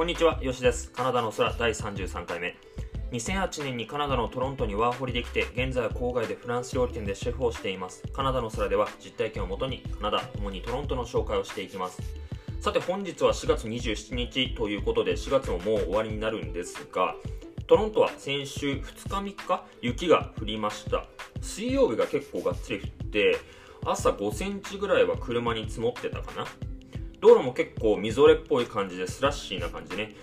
こんにちは、よしです。カナダの空第33回目。2008年にカナダのトロントにワーホリできて、現在は郊外でフランス料理店でシェフをしています。カナダの空では実体験をもとにカナダ、主にトロントの紹介をしていきます。さて本日は4月27日ということで4月ももう終わりになるんですが、トロントは先週2日3日雪が降りました。水曜日が結構がっつり降って、朝5センチぐらいは車に積もってたかな。道路も結構みぞれっぽい感じでスラッシーな感じね、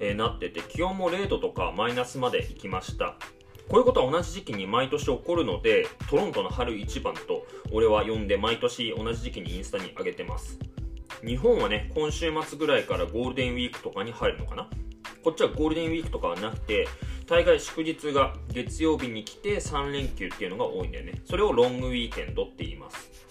えー、なってて気温も0度とかマイナスまで行きました。こういうことは同じ時期に毎年起こるのでトロントの春一番と俺は呼んで毎年同じ時期にインスタに上げてます。日本はね今週末ぐらいからゴールデンウィークとかに入るのかな？こっちはゴールデンウィークとかはなくて大概祝日が月曜日に来て3連休っていうのが多いんだよね。それをロングウィーケンドって言います。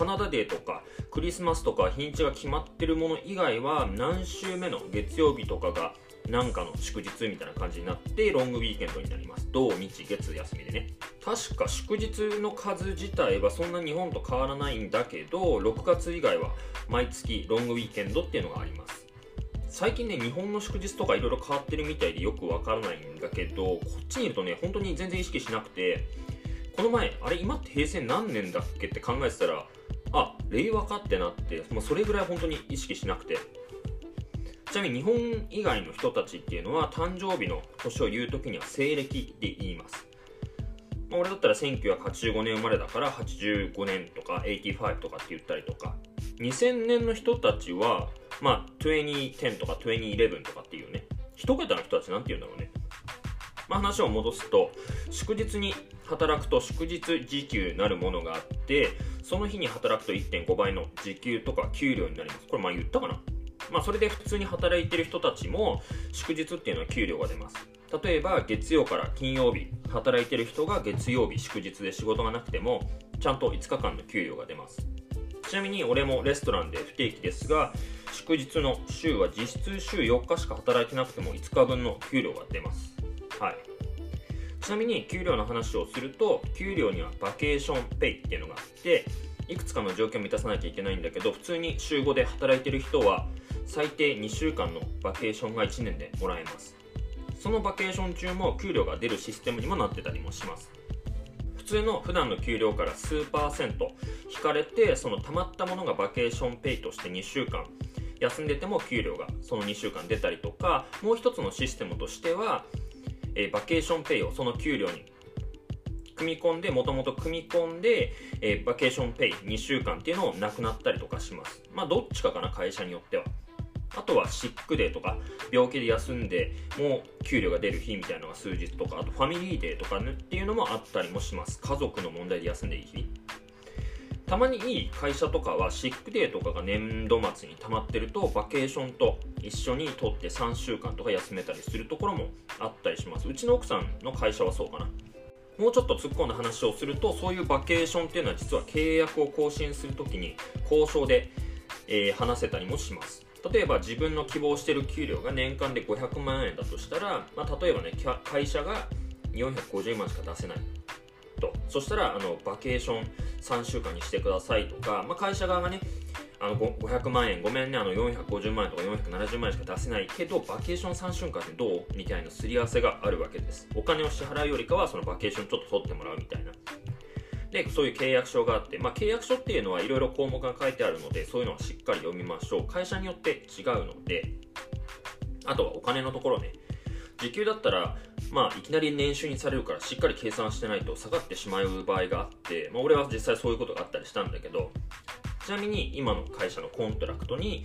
カナダデーとかクリスマスとか日にちが決まってるもの以外は何週目の月曜日とかが何かの祝日みたいな感じになってロングウィーケンドになります。土日月休みでね。確か祝日の数自体はそんな日本と変わらないんだけど6月以外は毎月ロングウィーケンドっていうのがあります。最近ね日本の祝日とかいろいろ変わってるみたいでよくわからないんだけどこっちにいるとね本当に全然意識しなくてこの前あれ今って平成何年だっけって考えてたらあ令和かってなってもうそれぐらい本当に意識しなくて。ちなみに日本以外の人たちっていうのは誕生日の年を言う時には西暦って言います、まあ、俺だったら1985年生まれだから85年とか85とかって言ったりとか。2000年の人たちはまあ2010とか2011とかっていうね。一桁の人たちなんて言うんだろうね。まあ、話を戻すと祝日に働くと祝日時給なるものがあってその日に働くと1.5倍の時給とか給料になります。これまあ言ったかな。まあそれで普通に働いてる人たちも祝日っていうのは給料が出ます。例えば月曜から金曜日働いてる人が月曜日祝日で仕事がなくてもちゃんと5日間の給料が出ます。ちなみに俺もレストランで不定期ですが祝日の週は実質週4日しか働いてなくても5日分の給料が出ます。はい。ちなみに給料の話をすると給料には vacation pay っていうのがあっていくつかの条件を満たさなきゃいけないんだけど普通に週5で働いてる人は最低2週間のバケーションが1年でもらえます。そのバケーション中も給料が出るシステムにもなってたりもします。普通の普段の給料から数パーセント引かれてその溜まったものが vacation pay として2週間休んでても給料がその2週間出たりとかもう一つのシステムとしてはえー、 vacation pay をその給料に組み込んで、もともと組み込んで、えー、 vacation pay 2週間っていうのをなくなったりとかします。まあ、どっちかかな、会社によっては。あとは sick day とか、病気で休んで、もう給料が出る日みたいなのが数日とか、あと family day とか、っていうのもあったりもします。家族の問題で休んでいい日。たまにいい会社とかは sick day とかが年度末に溜まってるとバケーションと一緒に取って3週間とか休めたりするところもあったりします。うちの奥さんの会社はそうかな。もうちょっと突っ込んだ話をするとそういうバケーションっていうのは実は契約を更新するときに交渉で、えー、話せたりもします。例えば自分の希望してる給料が年間で500万円だとしたら、まあ、例えばね会社が450万しか出せない。と。そしたらあのバケーション3週間にしてくださいとか、まあ、会社側がねあの500万円ごめんねあの450万円とか470万円しか出せないけどバケーション3週間ってどうみたいなすり合わせがあるわけです。お金を支払うよりかはそのバケーションちょっと取ってもらうみたいな。でそういう契約書があって、まあ、契約書っていうのはいろいろ項目が書いてあるのでそういうのはしっかり読みましょう。会社によって違うのであとはお金のところね。時給だったらまあ、いきなり年収にされるからしっかり計算してないと下がってしまう場合があって、まあ、俺は実際そういうことがあったりしたんだけどちなみに今の会社のコントラクトに、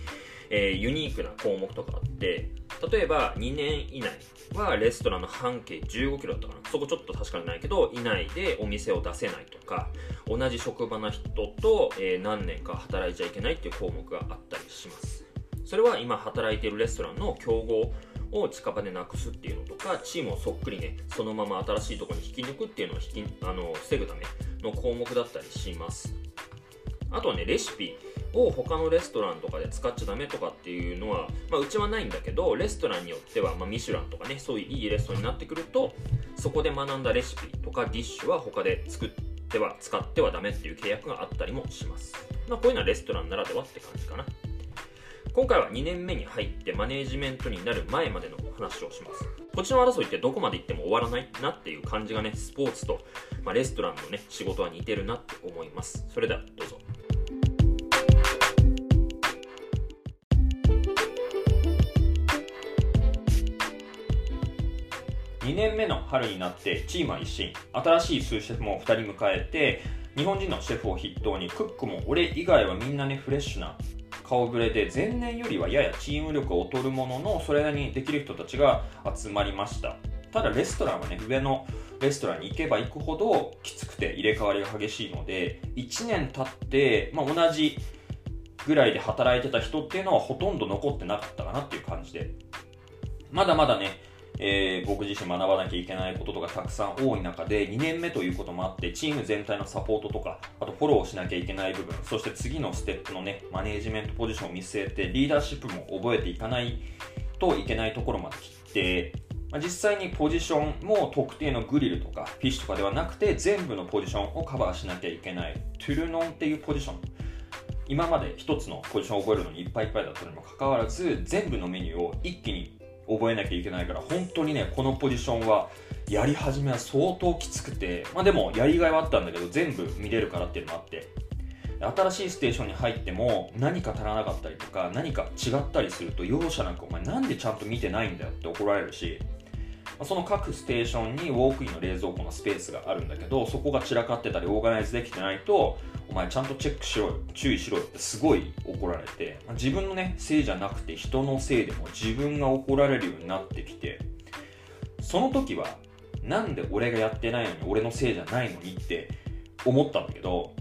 えー、ユニークな項目とかあって例えば2年以内はレストランの半径15キロだったかな。そこちょっと確かにないけど以内でお店を出せないとか同じ職場の人と、えー、何年か働いちゃいけないっていう項目があったりします。それは今働いているレストランの競合を近場でなくすっていうのとかチームをそっくりねそのまま新しいところに引き抜くっていうのを引きあの防ぐための項目だったりします。あとはねレシピを他のレストランとかで使っちゃダメとかっていうのは、まあ、うちはないんだけどレストランによっては、まあ、ミシュランとかねそういういいレストランになってくるとそこで学んだレシピとかディッシュは他で作っては使ってはダメっていう契約があったりもします、まあ、こういうのはレストランならではって感じかな。今回は2年目に入ってマネージメントになる前までの話をします。こっちの争いってどこまで行っても終わらないなっていう感じがねスポーツと、まあ、レストランのね仕事は似てるなって思います。それではどうぞ。2年目の春になってチームは一新。新しいスーシェフも2人迎えて日本人のシェフを筆頭にクックも俺以外はみんなねフレッシュな顔ぶれで前年よりはややチーム力を劣るもののそれなりにできる人たちが集まりました。ただレストランはね上のレストランに行けば行くほどきつくて入れ替わりが激しいので1年経って、まあ、同じぐらいで働いてた人っていうのはほとんど残ってなかったかなっていう感じで。まだまだねえー、僕自身学ばなきゃいけないこととかたくさん多い中で2年目ということもあってチーム全体のサポートとかあとフォローしなきゃいけない部分そして次のステップのねマネージメントポジションを見据えてリーダーシップも覚えていかないといけないところまで来て、まあ、実際にポジションも特定のグリルとかフィッシュとかではなくて全部のポジションをカバーしなきゃいけない。トゥルノンっていうポジション。今まで1つのポジションを覚えるのにいっぱいいっぱいだったにもかかわらず全部のメニューを一気に覚えなきゃいけないから本当にねこのポジションはやり始めは相当きつくてまあでもやりがいはあったんだけど全部見れるからっていうのもあって。新しいステーションに入っても何か足らなかったりとか何か違ったりすると容赦なくお前なんでちゃんと見てないんだよって怒られるしその各ステーションにウォークインの冷蔵庫のスペースがあるんだけどそこが散らかってたりオーガナイズできてないとお前ちゃんとチェックしろ注意しろってすごい怒られて自分のねせいじゃなくて人のせいでも自分が怒られるようになってきてその時はなんで俺がやってないのに俺のせいじゃないのにって思ったんだけど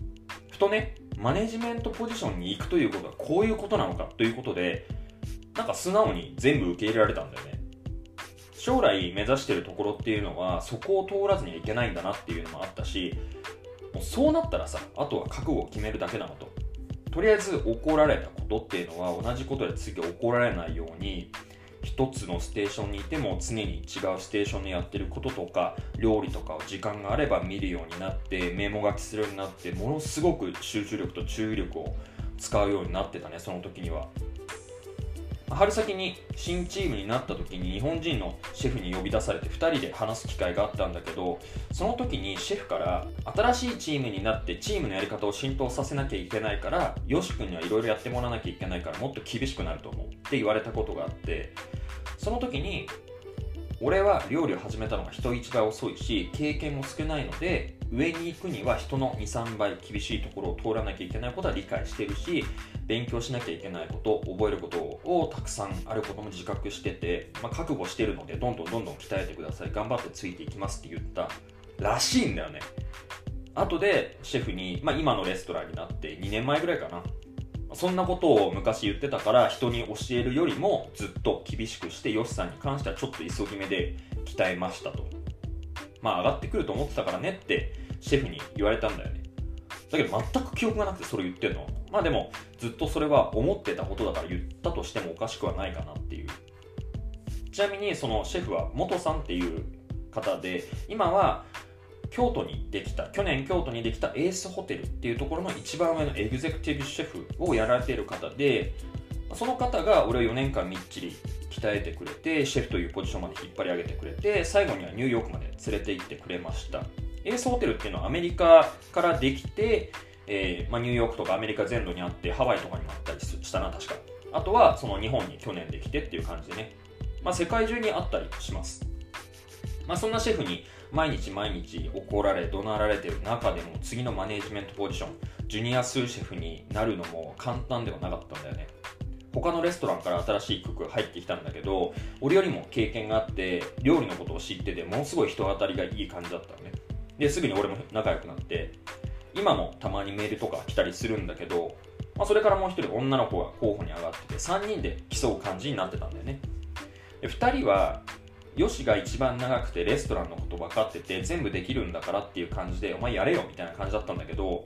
ふとねマネジメントポジションに行くということはこういうことなのかということでなんか素直に全部受け入れられたんだよね。将来目指してるところっていうのはそこを通らずにはいけないんだなっていうのもあったしもうそうなったらさあとは覚悟を決めるだけなのと。とりあえず怒られたことっていうのは同じことで次怒られないように一つのステーションにいても常に違うステーションでやってることとか料理とかを時間があれば見るようになってメモ書きするようになってものすごく集中力と注意力を使うようになってたねその時には。春先に新チームになった時に日本人のシェフに呼び出されて2人で話す機会があったんだけどその時にシェフから新しいチームになってチームのやり方を浸透させなきゃいけないからよし君にはいろいろやってもらわなきゃいけないからもっと厳しくなると思う。って言われたことがあってその時に俺は料理を始めたのが人一倍遅いし経験も少ないので上に行くには人の23倍厳しいところを通らなきゃいけないことは理解してるし勉強しなきゃいけないこと覚えることをたくさんあることも自覚してて、まあ、覚悟してるのでどんどんどんどん鍛えてください。頑張ってついていきますって言ったらしいんだよね。後でシェフに、まあ、今のレストランになって2年前ぐらいかな。そんなことを昔言ってたから人に教えるよりもずっと厳しくしてヨシさんに関してはちょっと急ぎ目で鍛えましたと。まあ上がってくると思ってたからねってシェフに言われたんだよね。だけど全く記憶がなくてそれ言ってんの。まあでもずっとそれは思ってたことだから言ったとしてもおかしくはないかなっていう。ちなみにそのシェフは元さんっていう方で今は京都にできた去年京都にできたエースホテルっていうところの一番上のエグゼクティブシェフをやられている方でその方が俺を4年間みっちり鍛えてくれてシェフというポジションまで引っ張り上げてくれて最後にはニューヨークまで連れて行ってくれました。エースホテルっていうのはアメリカからできて、えー、まあ、ニューヨークとかアメリカ全土にあってハワイとかにもあったりしたな確か。あとはその日本に去年できてっていう感じでね、まあ、世界中にあったりします。まあ、そんなシェフに毎日毎日怒られ怒鳴られてる中でも次のマネージメントポジションジュニアスーシェフになるのも簡単ではなかったんだよね。他のレストランから新しいクックが入ってきたんだけど俺よりも経験があって料理のことを知っててものすごい人当たりがいい感じだったのね。ですぐに俺も仲良くなって今もたまにメールとか来たりするんだけど、まあ、それからもう一人女の子が候補に上がってて3人で競う感じになってたんだよね。で2人はヨシが一番長くてレストランのこと分かってて全部できるんだからっていう感じでお前やれよみたいな感じだったんだけど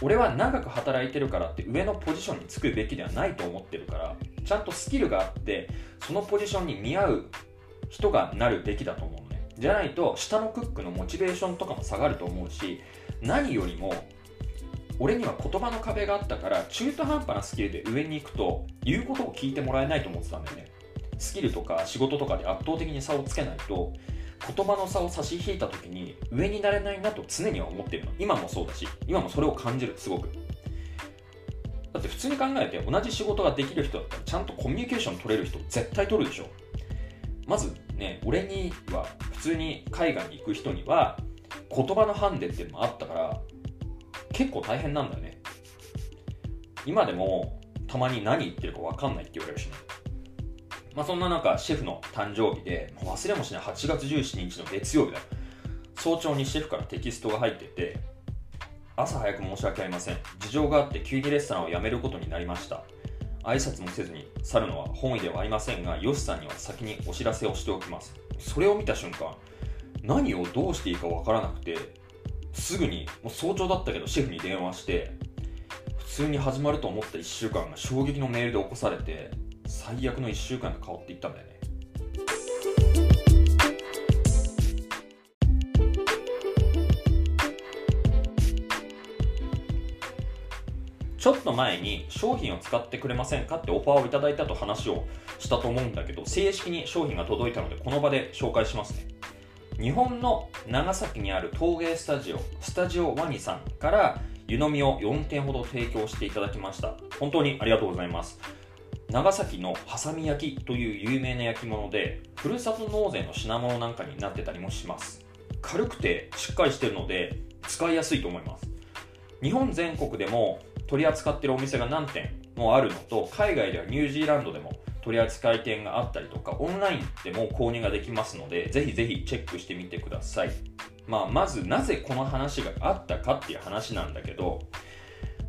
俺は長く働いてるからって上のポジションにつくべきではないと思ってるからちゃんとスキルがあってそのポジションに見合う人がなるべきだと思うじゃないと下のクックのモチベーションとかも下がると思うし何よりも俺には言葉の壁があったから中途半端なスキルで上に行くと言うことを聞いてもらえないと思ってたんだよね。スキルとか仕事とかで圧倒的に差をつけないと言葉の差を差し引いた時に上になれないなと常には思ってるの。今もそうだし今もそれを感じるすごく。だって普通に考えて同じ仕事ができる人だったらちゃんとコミュニケーション取れる人絶対取るでしょ。まずね俺には普通に海外に行く人には言葉のハンデっていうのもあったから結構大変なんだよね。今でもたまに何言ってるか分かんないって言われるしね。まあそんな中シェフの誕生日で忘れもしない8月17日の月曜日だ。早朝にシェフからテキストが入ってて朝早く申し訳ありません。事情があって急にレストランを辞めることになりました。挨拶もせずに去るのは本意ではありませんがヨシさんには先にお知らせをしておきます。それを見た瞬間何をどうしていいかわからなくてすぐにもう早朝だったけどシェフに電話して普通に始まると思った1週間が衝撃のメールで起こされて最悪の1週間が変わっていったんだよね。ちょっと前に商品を使ってくれませんかってオファーをいただいたと話をしたと思うんだけど正式に商品が届いたのでこの場で紹介しますね。日本の長崎にある陶芸スタジオスタジオワニさんから湯飲みを4点ほど提供していただきました。本当にありがとうございます。長崎のはさみ焼きという有名な焼き物でふるさと納税の品物なんかになってたりもします。軽くてしっかりしてるので使いやすいと思います。日本全国でも取り扱ってるお店が何店もあるのと海外ではニュージーランドでも取扱店があったりとかオンラインでも購入ができますのでぜひぜひチェックしてみてください、まあ、まずなぜこの話があったかっていう話なんだけど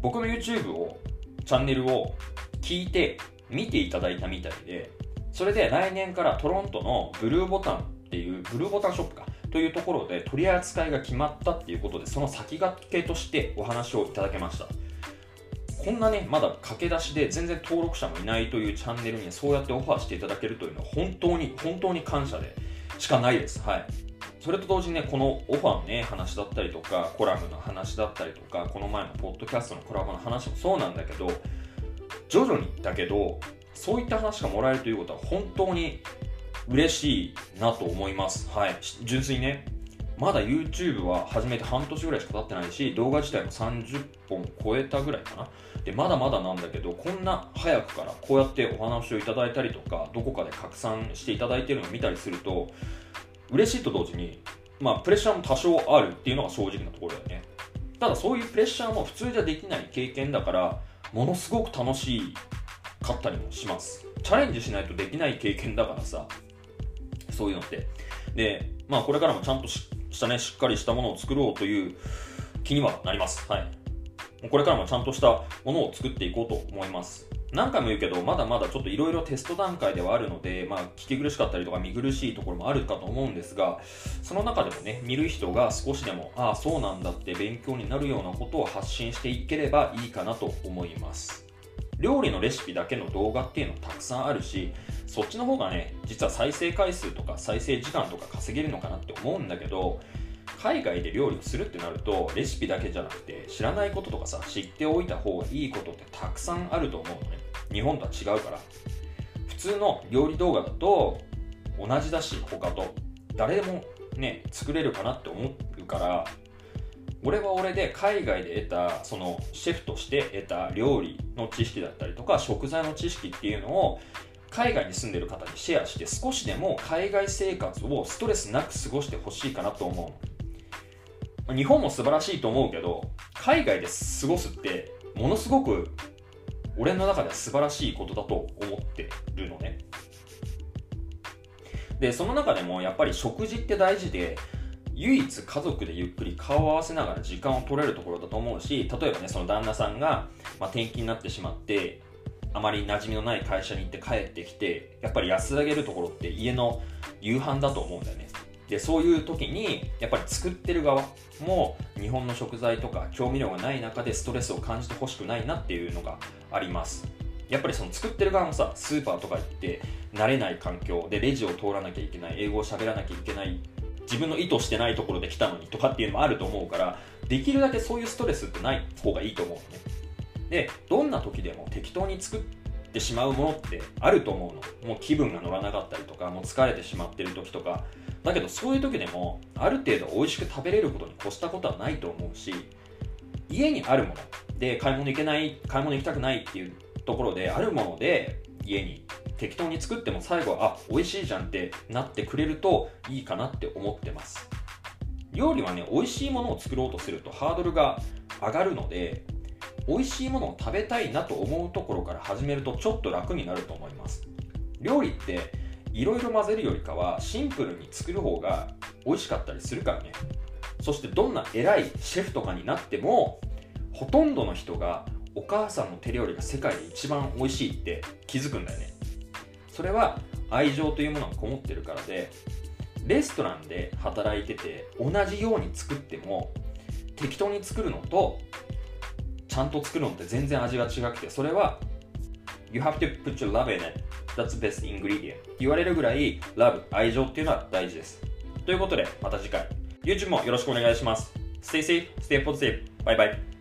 僕の YouTube をチャンネルを聞いて見ていただいたみたいでそれで来年からトロントのブルーボタンっていうブルーボタンショップかというところで取り扱いが決まったっていうことでその先駆けとしてお話をいただけました。こんなね、まだ駆け出しで全然登録者もいないというチャンネルにそうやってオファーしていただけるというのは本当に、本当に感謝でしかないです。はい。それと同時にね、このオファーのね、話だったりとか、コラムの話だったりとか、この前のポッドキャストのコラボの話もそうなんだけど、徐々にだけど、そういった話がもらえるということは本当に嬉しいなと思います。はい。純粋にね、まだ YouTube は始めて半年ぐらいしか経ってないし、動画自体も30本超えたぐらいかな。でまだまだなんだけどこんな早くからこうやってお話をいただいたりとかどこかで拡散していただいてるのを見たりすると嬉しいと同時に、まあ、プレッシャーも多少あるっていうのが正直なところだよね。ただそういうプレッシャーも普通じゃできない経験だからものすごく楽しいかったりもします。チャレンジしないとできない経験だからさそういうのって。でまあこれからもちゃんとしたねしっかりしたものを作ろうという気にはなりますはいこれからもちゃんとしたものを作っていこうと思います。何回も言うけど、まだまだちょっといろいろテスト段階ではあるので、まあ、聞き苦しかったりとか見苦しいところもあるかと思うんですが、その中でもね、見る人が少しでも、ああ、そうなんだって勉強になるようなことを発信していければいいかなと思います。料理のレシピだけの動画っていうのたくさんあるし、そっちの方がね、実は再生回数とか再生時間とか稼げるのかなって思うんだけど、海外で料理をするってなるとレシピだけじゃなくて知らないこととかさ知っておいた方がいいことってたくさんあると思うのね。日本とは違うから。普通の料理動画だと同じだし他と。誰でもね作れるかなって思うから俺は俺で海外で得たそのシェフとして得た料理の知識だったりとか食材の知識っていうのを海外に住んでる方にシェアして少しでも海外生活をストレスなく過ごしてほしいかなと思う。日本も素晴らしいと思うけど海外で過ごすってものすごく俺の中では素晴らしいことだと思ってるのね。でその中でもやっぱり食事って大事で唯一家族でゆっくり顔を合わせながら時間を取れるところだと思うし例えばねその旦那さんが、まあ、転勤になってしまってあまり馴染みのない会社に行って帰ってきてやっぱり安らげるところって家の夕飯だと思うんだよね。でそういう時にやっぱり作ってる側も日本の食材とか調味料がない中でストレスを感じてほしくないなっていうのがあります。やっぱりその作ってる側もさスーパーとか行って慣れない環境でレジを通らなきゃいけない英語を喋らなきゃいけない自分の意図してないところで来たのにとかっていうのもあると思うからできるだけそういうストレスってない方がいいと思うのね。でどんな時でも適当に作ってしまうものってあると思うの。もう気分が乗らなかったりとかもう疲れてしまってる時とか。だけどそういう時でもある程度美味しく食べれることに越したことはないと思うし家にあるもの。で買い物行けない買い物行きたくないっていうところであるもので家に適当に作っても最後はあ美味しいじゃんってなってくれるといいかなって思ってます。料理はね美味しいものを作ろうとするとハードルが上がるので美味しいものを食べたいなと思うところから始めるとちょっと楽になると思います。料理っていろいろ混ぜるよりかはシンプルに作る方が美味しかったりするからね。そしてどんな偉いシェフとかになってもほとんどの人がお母さんの手料理が世界で一番美味しいって気づくんだよね。それは愛情というものがこもってるからでレストランで働いてて同じように作っても適当に作るのとちゃんと作るのって全然味が違くてそれは You have to put your love in it. That's the best ingredient. 言われるぐらい love 愛情っていうのは大事です。ということでまた次回。YouTube もよろしくお願いします。Stay safe, stay positive. バイバイ